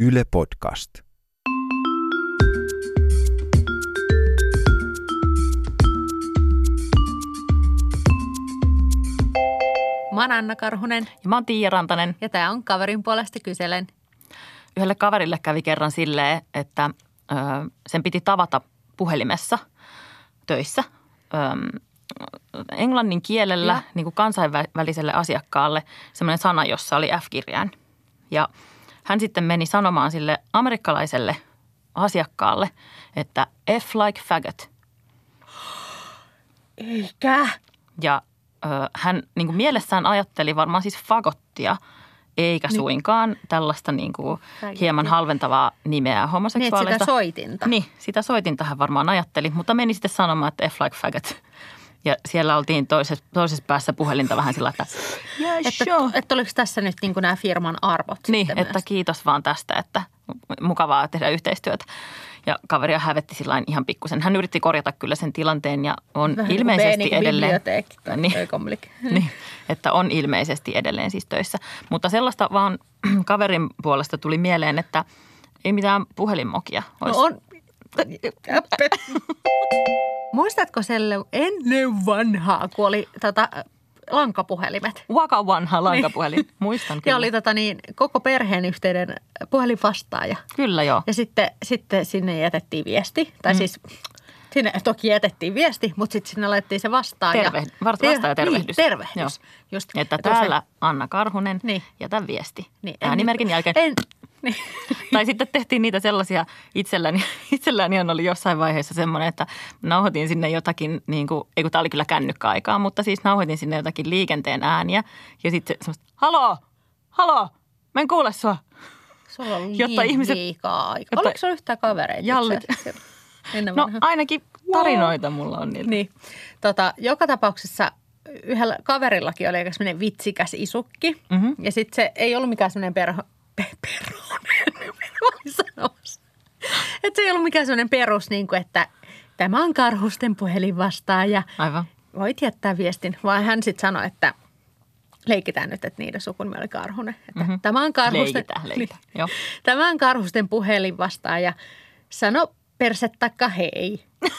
Yle Podcast. Mä oon Anna Karhunen Ja mä oon Tiia Rantanen. ja tää on kaverin puolesta kyselen. Yhdelle kaverille kävi kerran silleen, että ö, sen piti tavata puhelimessa töissä ö, englannin kielellä Ja. niin kuin kansainväliselle asiakkaalle semmoinen sana, jossa oli F-kirjain. Ja hän sitten meni sanomaan sille amerikkalaiselle asiakkaalle, että F like faggot. Eikä. Ja ö, hän niin kuin mielessään ajatteli varmaan siis fagottia, eikä niin. suinkaan tällaista niin kuin hieman halventavaa nimeä Niin, homoseksuaalista. sitä soitinta. Niin, sitä soitinta hän varmaan ajatteli, mutta meni sitten sanomaan, että F like faggot. Ja siellä oltiin toisessa, toisessa päässä puhelinta vähän sillä, että yeah, Että, sure. että oliko tässä nyt niin nämä firman arvot Niin, että myös? kiitos vaan tästä, että mukavaa tehdä yhteistyötä. Ja kaveria hävetti sillä ihan pikkusen. Hän yritti korjata kyllä sen tilanteen ja on Vähän ilmeisesti niin kuin edelleen. Niin. Niin, että on ilmeisesti edelleen siis töissä. Mutta sellaista vaan kaverin puolesta tuli mieleen, että ei mitään puhelinmokia No olisi. on. Muistatko selle ennen vanhaa, kun oli tota, lankapuhelimet? Waka vanha lankapuhelin, muistan Ja kyllä. oli tota, niin, koko perheen yhteinen puhelinvastaaja. Kyllä joo. Ja sitten, sitten sinne jätettiin viesti, tai mm. siis sinne toki jätettiin viesti, mutta sitten sinne laitettiin se vastaaja. Terve- vast- vastaajatervehdys. Niin, tervehdys. Joo. Just, Että täällä Anna Karhunen, Niin. jätä viesti. Niin, Äänimerkin en- jälkeen. En, niin. Tai sitten tehtiin niitä sellaisia, itselläni, itselläni on oli jossain vaiheessa semmoinen, että nauhoitin sinne jotakin, niin kuin, ei kun tämä oli kyllä kännykkäaikaa, mutta siis nauhoitin sinne jotakin liikenteen ääniä. Ja sitten semmoista, haloo, haloo, mä en kuule sua. Sulla on Jotta niin ihmiset- liikaa aikaa. jotta- Oliko sulla yhtään kavereita? Jallit. No ainakin tarinoita mulla on niitä. Niin. Tota, joka tapauksessa yhdellä kaverillakin oli aika semmoinen vitsikäs isukki. Mhm. Ja sitten se ei ollut mikään semmoinen perho... Pe, perhonen. Sanomassa. Että se ei ollut mikään semmoinen perus, niin kuin, että tämä on karhusten puhelin vastaan ja Aivan. voit jättää viestin. Vaan hän sitten sanoi, että leikitään nyt, että niiden sukunimi oli Karhunen. Että Mhm. tämä on karhusten... Leikitään, leikitään. Joo. Tämä on karhusten puhelin vastaan ja sano perse takka hei.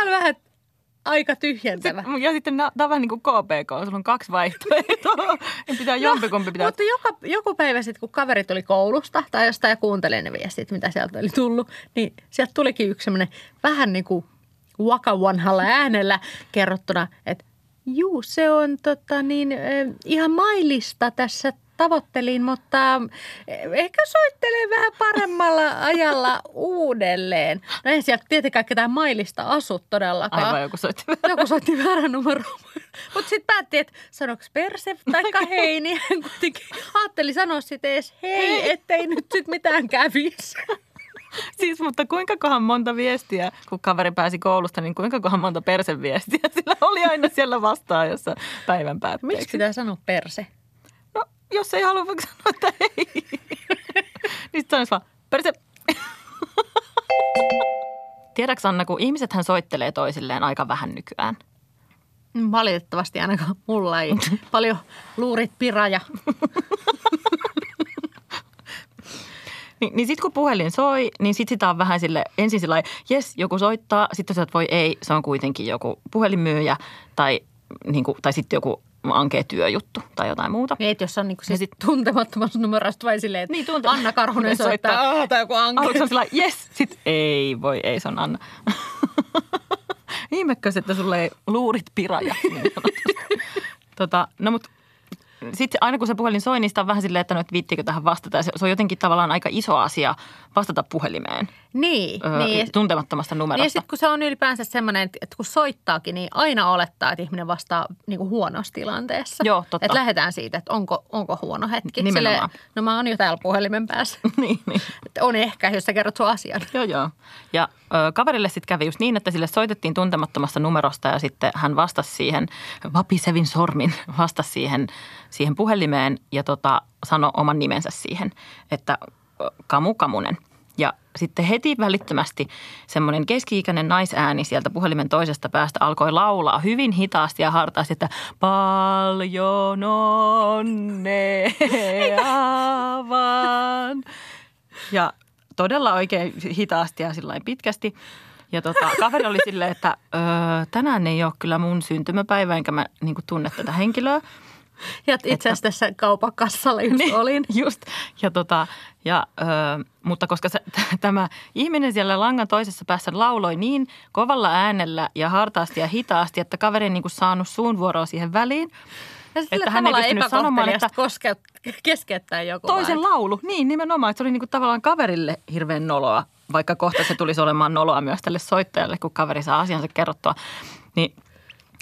On vähän aika tyhjentävä. Ja sitten tämä on vähän niin kuin KPK, sulla on kaksi vaihtoehtoa. Pitää jompikumpi pitää. Mutta joka, joku päivä sitten, kun kaveri tuli koulusta tai jostain ja kuuntelee ne viestit, mitä sieltä oli tullut, niin sieltä tulikin yksi semmoinen vähän niin kuin waka vanhalla äänellä kerrottuna, että juu, se on tota niin, ihan mailista tässä tavoittelin, mutta eh, ehkä soittelee vähän paremmalla ajalla uudelleen. No ei sieltä tietenkään ketään mailista asu todellakaan. Aivan joku soitti. Joku soitti väärän numero. Mutta sitten päätti, että sanoks perse tai hei, niin hän kuitenkin ajatteli sanoa sitten edes hei, ettei nyt sit mitään kävisi. Siis, mutta kuinka kohan monta viestiä, kun kaveri pääsi koulusta, niin kuinka kohan monta perseviestiä sillä oli aina siellä vastaajassa päivän päätteeksi. Miksi pitää sanoa perse? No, jos ei halua vaikka sanoa, että ei. niin sitten vaan, Tiedätkö Anna, kun ihmisethän soittelee toisilleen aika vähän nykyään. Valitettavasti ainakaan mulla ei paljon luurit piraja. Niin, niin sitten kun puhelin soi, niin sitten sitä on vähän sille ensin sillä jes, joku soittaa, sitten sä voi ei, se on kuitenkin joku puhelinmyyjä tai, niin kuin, tai sitten joku ankea työjuttu tai jotain muuta. Niin, että jos on niinku siis sit tuntemattomasta numerosta vai silleen, että Niin, tunte- Anna Karhunen soittaa, soittaa. "Ah, tai joku anke. Aluksi on sillä yes, sitten ei, voi ei, se on Anna. Ihmekös, että sulle ei luurit piraja. niin tota, no mutta sitten aina kun se puhelin soi, niin sitä on vähän silleen, että no, et viittiinkö tähän vastata. Se, se on jotenkin tavallaan aika iso asia vastata puhelimeen Niin, öö, niin. tuntemattomasta Niin ja numerosta. sitten kun se on ylipäänsä semmoinen, että että kun soittaakin, niin aina olettaa, että ihminen vastaa niin kuin huonossa tilanteessa. Joo, totta. Että lähdetään siitä, että onko, onko huono hetki. Nimenomaan. no mä oon jo täällä puhelimen päässä. niin, niin. Että on ehkä, jos sä kerrot sun asian. Joo, joo. Ja kaverille sitten kävi just niin, että sille soitettiin tuntemattomasta numerosta ja sitten hän vastasi siihen, vapisevin sormin vastasi siihen, siihen puhelimeen ja tota, sanoi oman nimensä siihen, että Kamu Kamunen. Ja sitten heti välittömästi semmoinen keski-ikäinen naisääni sieltä puhelimen toisesta päästä alkoi laulaa hyvin hitaasti ja hartaasti, että paljon onnea vaan. Ja todella oikein hitaasti ja sillä pitkästi. Ja tota, kaveri oli silleen, että öö, tänään ei ole kyllä mun syntymäpäivä, enkä mä niin tunne tätä henkilöä. Ja itse asiassa tässä kaupan kassalla just niin, olin. Just. Ja tota, ja, ö, mutta koska se, tämä ihminen siellä langan toisessa päässä lauloi niin kovalla äänellä ja hartaasti ja hitaasti, että kaveri ei niin kuin saanut suun vuoroa siihen väliin. Että hän ei pystynyt sanomaan, että koske, keskeyttää joku. Toisen vai? laulu, niin nimenomaan. Että se oli niin kuin tavallaan kaverille hirveän noloa, vaikka kohta se tulisi olemaan noloa myös tälle soittajalle, kun kaveri saa asiansa kerrottua. Niin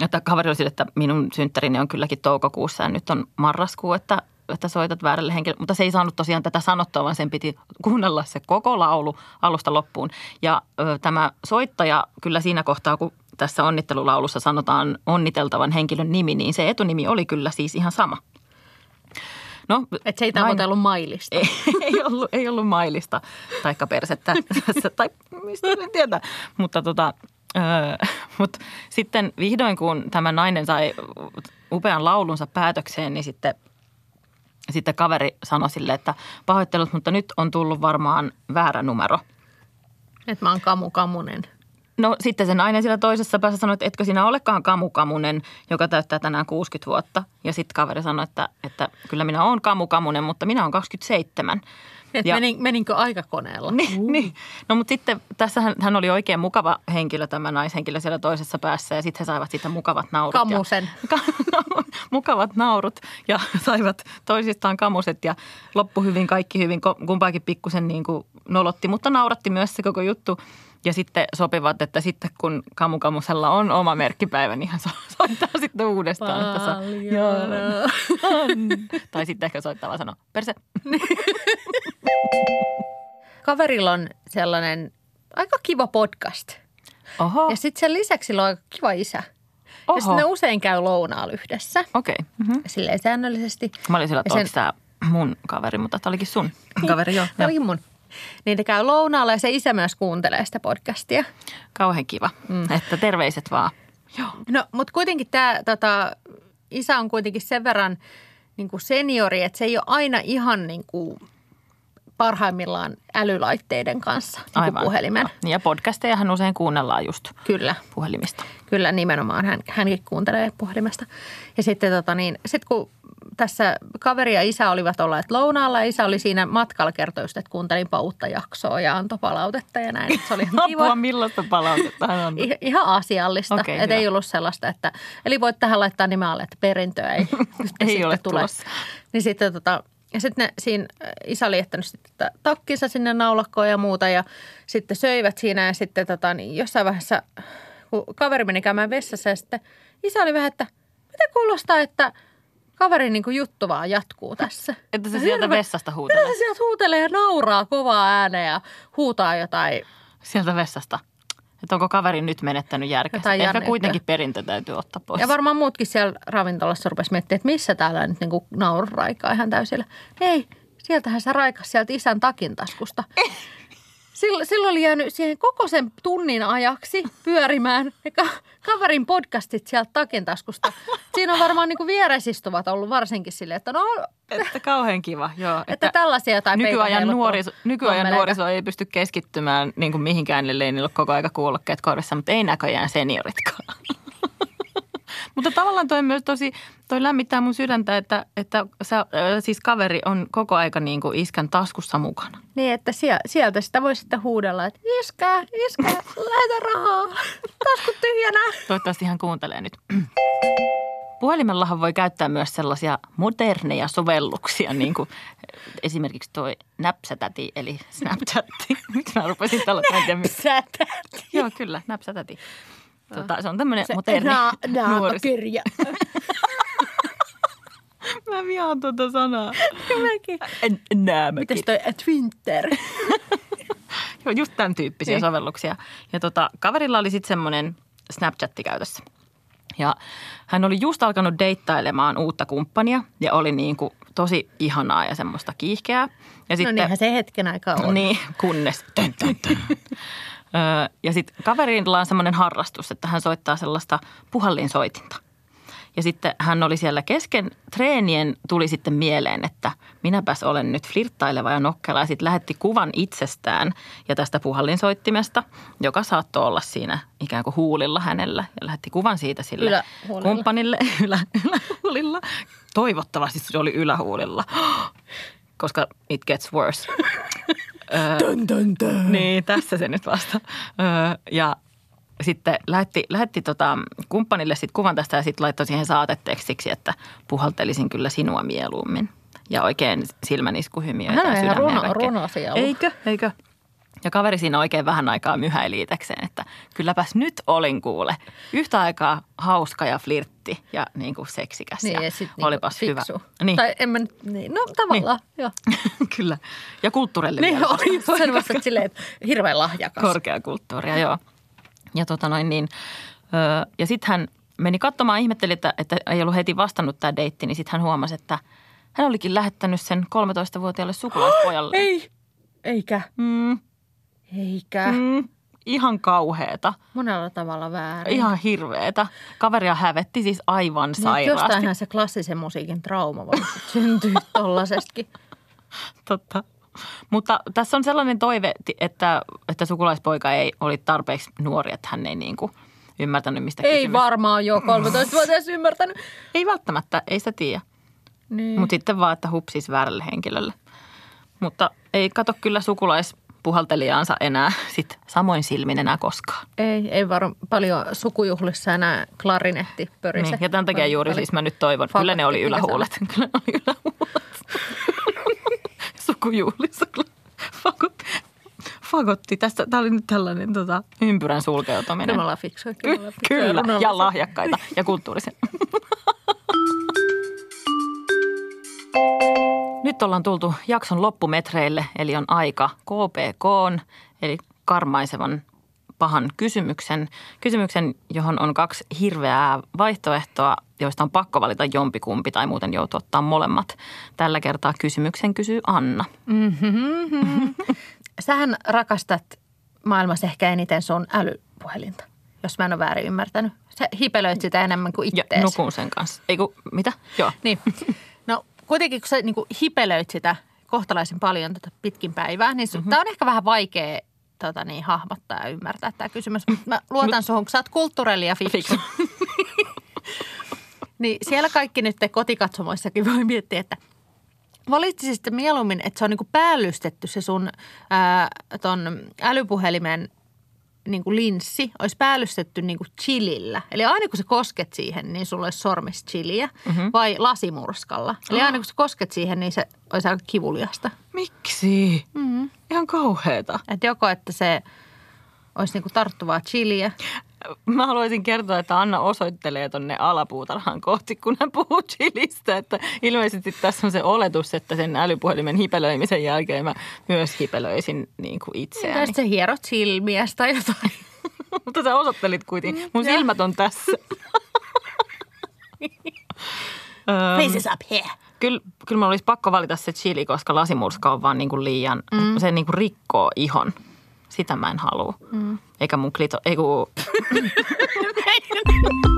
että kaveri oli sille, että minun synttärini on kylläkin toukokuussa ja nyt on marraskuu, että, että soitat väärälle henkilölle. Mutta se ei saanut tosiaan tätä sanottua, vaan sen piti kuunnella se koko laulu alusta loppuun. Ja ö, tämä soittaja kyllä siinä kohtaa, kun tässä onnittelulaulussa sanotaan onniteltavan henkilön nimi, niin se etunimi oli kyllä siis ihan sama. No, Et se ei tavoitellut mailista. Ei, ei, ollut, ei ollut mailista, taikka persettä, tai mistä en tiedä. Mutta tota, Öö, Mutta sitten vihdoin, kun tämä nainen sai upean laulunsa päätökseen, niin sitten, sitten kaveri sanoi sille, että pahoittelut, mutta nyt on tullut varmaan väärä numero. Että mä oon Kamu Kamunen. No sitten se nainen siellä toisessa päässä sanoi, että etkö sinä olekaan Kamu Kamunen, joka täyttää tänään 60 vuotta. Ja sitten kaveri sanoi, että, että kyllä minä olen Kamu Kamunen, mutta minä olen 27. Et ja, menin, meninkö aikakoneella? Niin, uh. niin. No mutta sitten tässä hän, oli oikein mukava henkilö, tämä naishenkilö siellä toisessa päässä ja sitten he saivat siitä mukavat naurut. Kamusen. Ja, mukavat naurut ja saivat toisistaan kamuset ja loppu hyvin, kaikki hyvin. Kumpaakin pikkusen niin kuin nolotti, mutta nauratti myös se koko juttu. Ja sitten sopivat, että sitten kun Kamukamusella on oma merkkipäivä, niin hän soittaa sitten uudestaan. Että saa, tai sitten ehkä soittaa vaan sanoa, perse. Kaverilla on sellainen aika kiva podcast. Oho. Ja sitten sen lisäksi sillä on aika kiva isä. Oho. Ja sitten ne usein käy lounaalla yhdessä. Okei. Okay. Mm-hmm. Silleen säännöllisesti. Mä olin sillä, että sen... tämä mun kaveri, mutta tämä olikin sun kaveri jo. Tämä olikin mun. Niin ne käy lounaalla ja se isä myös kuuntelee sitä podcastia. Kauhean kiva, mm. että terveiset vaan. Joo. No, mutta kuitenkin tämä tota, isä on kuitenkin sen verran niin kuin seniori, että se ei ole aina ihan niin kuin parhaimmillaan älylaitteiden kanssa, niin Aivan. puhelimen. No. Ja podcastejahan usein kuunnellaan just Kyllä. puhelimista. Kyllä, nimenomaan hän, hänkin kuuntelee puhelimesta. Ja sitten tota niin, sit kun tässä kaveri ja isä olivat olleet lounaalla ja isä oli siinä matkalla kertoi just, että kuuntelinpa uutta jaksoa ja antoi palautetta ja näin. Se oli kiva. Apua, millaista palautetta hän on? ihan asiallista. Okay, että ei ollut sellaista, että eli voit tähän laittaa nimen alle, että perintöä ei, ei ole tule. Tulossa. Niin sitten tota, ja sitten siinä isä oli jättänyt sitten takkinsa sinne naulakkoon ja muuta ja sitten söivät siinä ja sitten tota, niin jossain vaiheessa, kun kaveri meni käymään vessassa ja sitten isä oli vähän, että mitä kuulostaa, että kaverin niin juttu vaan jatkuu tässä. Että se sieltä Hirve, vessasta huutelee. Se sieltä huutelee ja nauraa kovaa ääneen ja huutaa jotain. Sieltä vessasta. Että onko kaveri nyt menettänyt järkeä? Ehkä kuitenkin perintö täytyy ottaa pois. Ja varmaan muutkin siellä ravintolassa rupesi miettimään, että missä täällä nyt niin nauru raikaa ihan täysillä. Ei, sieltähän se raikas sieltä isän takin taskusta. Silloin, silloin oli jäänyt siihen koko sen tunnin ajaksi pyörimään ne kaverin podcastit sieltä takin taskusta. Siinä on varmaan niin vieresistuvat ollut varsinkin sille, että no... Että kauhean kiva, joo. Että, että tällaisia tai nykyajan, nuoriso, nykyajan nuoriso ei pysty keskittymään niin kuin mihinkään, ellei niillä ole koko aika kuulokkeet korvissa, mutta ei näköjään senioritkaan. Mutta tavallaan toi myös tosi, toi lämmittää mun sydäntä, että, että sä, siis kaveri on koko aika niin kuin iskän taskussa mukana. Niin, että sieltä sitä voi sitten huudella, että iskää, iskää, lähetä rahaa, taskut tyhjänä. Toivottavasti hän kuuntelee nyt. Puhelimellahan voi käyttää myös sellaisia moderneja sovelluksia, niin kuin esimerkiksi tuo Näpsätäti, eli Snapchatti. Miksi mä rupesin tällä. Joo, kyllä, Näpsätäti. Tota, se on tämmöinen moderni na, nuoriso. Mä vihaan tuota sanaa. Mäkin. Näämäkin. Mites toi Twitter? Joo, just tämän tyyppisiä niin. sovelluksia. Ja tota, kaverilla oli sitten semmoinen Snapchatti käytössä. Ja hän oli just alkanut deittailemaan uutta kumppania ja oli niin kuin tosi ihanaa ja semmoista kiihkeää. Ja No niinhän se hetken aikaa on. Niin, kunnes. Tön, tön, tön. Öö, ja sitten kaverilla on semmoinen harrastus, että hän soittaa sellaista puhallinsoitinta. Ja sitten hän oli siellä kesken treenien, tuli sitten mieleen, että minäpäs olen nyt flirttaileva ja nokkela. Ja sitten lähetti kuvan itsestään ja tästä puhallinsoittimesta, joka saattoi olla siinä ikään kuin huulilla hänellä. Ja lähetti kuvan siitä sille Ylähuulilla. kumppanille ylä, ylähuulilla. Toivottavasti se oli ylähuulilla, koska it gets worse. Dun, dun, dun. Niin, tässä se nyt vasta. Öö, ja sitten lähetti, lähetti tota kumppanille sit kuvan tästä ja sitten laittoi siihen saatetekstiksi, että puhaltelisin kyllä sinua mieluummin. Ja oikein silmäniskuhymiöitä Hän on ja ihan sydämiä runo, ollut. Eikö? Eikö? Ja kaveri siinä oikein vähän aikaa myhäili itekseen, että kylläpäs nyt olin kuule. Yhtä aikaa hauska ja flirtti ja niin kuin seksikäs Niin, ja, ja sit olipas niinku hyvä. fiksu. Niin, Tai en mä niin, no tavallaan, niin. joo. kyllä. Ja kulttuurillinen Niin vielä oli että silleen, että hirveän lahjakas. Korkeakulttuuria, joo. Ja tota noin niin, öö, ja sitten hän meni katsomaan, ihmetteli, että, että ei ollut heti vastannut tämä deitti, niin sitten hän huomasi, että hän olikin lähettänyt sen 13-vuotiaalle sukulaispojalle. Ei, eikä, Mm, eikä. Mm. ihan kauheeta, Monella tavalla väärin. ihan hirveetä. Kaveria hävetti siis aivan Niin, sairaasti. Jostainhan se klassisen musiikin trauma voi syntyä tollasestakin. Totta. Mutta tässä on sellainen toive, että, että sukulaispoika ei oli tarpeeksi nuori, että hän ei niin kuin ymmärtänyt, mistä Ei kysymys. varmaan jo 13-vuotias ymmärtänyt. Ei välttämättä, ei sitä tiedä. Niin. Mutta sitten vaan, että hupsis väärälle henkilölle. Mutta ei kato kyllä sukulaispuhaltelijaansa enää sit samoin silmin enää koskaan. Ei, ei varmaan paljon sukujuhlissa enää klarinetti pörise. Niin, ja tämän takia juuri siis mä nyt toivon, kyllä ne oli ylähuulet. Kyllä ne oli ylähuulet. Sukujuhlissa kyllä fagotti. Fagotti. Tästä, tämä oli nyt tällainen tota, ympyrän sulkeutuminen. Kyllä me ollaan fiksuja. Ky- me ollaan fiksuja. kyllä, Runollisia. ja lahjakkaita ja kulttuurisia. Nyt ollaan tultu jakson loppumetreille, eli on aika KPK, eli karmaisevan pahan kysymyksen. Kysymyksen, johon on kaksi hirveää vaihtoehtoa, joista on pakko valita jompikumpi tai muuten joutuu ottaa molemmat. Tällä kertaa kysymyksen kysyy Anna. Sähän rakastat maailmassa ehkä eniten sun älypuhelinta, jos mä en ole väärin ymmärtänyt. Sä hipelöit sitä enemmän kuin Ja ittees. nukun sen kanssa. Ei kun, mitä? Joo. Niin. Kuitenkin kun sä niin hipelöit sitä kohtalaisen paljon tota pitkin päivää, niin mm-hmm. tämä on ehkä vähän vaikea tota niin, hahmottaa ja ymmärtää tämä kysymys. Mutta mä luotan suhun, kun sä oot kulttuurelli ja fiksu. Niin siellä kaikki nyt te kotikatsomoissakin voi miettiä, että valitsisit mieluummin, että se on niin päällystetty se sun ää, ton älypuhelimen niin kuin linssi olisi päällystetty niin kuin chilillä. Eli aina kun sä kosket siihen, niin sulla olisi sormis chiliä. Mm-hmm. Vai lasimurskalla. Eli aina kun sä kosket siihen, niin se olisi aika kivuliasta. Miksi? Mm-hmm. Ihan kauheeta. Että joko, että se olisi niin kuin tarttuvaa chiliä. Mä haluaisin kertoa, että Anna osoittelee tonne alapuutarhan kohti, kun hän puhuu chilistä. Että ilmeisesti tässä on se oletus, että sen älypuhelimen hipelöimisen jälkeen mä myös hipelöisin niin kuin itseäni. sitten sä hierot silmiästä tai jotain. Mutta sä osoittelit kuitenkin. Mun Joo. silmät on tässä. Faces up here. Kyllä, kyllä mulla olisi pakko valita se chili, koska lasimurska on vaan niin kuin liian, mm. se niin kuin rikkoo ihon. Sitä mä en halua. Mm. Eikä mun klito, ei kun,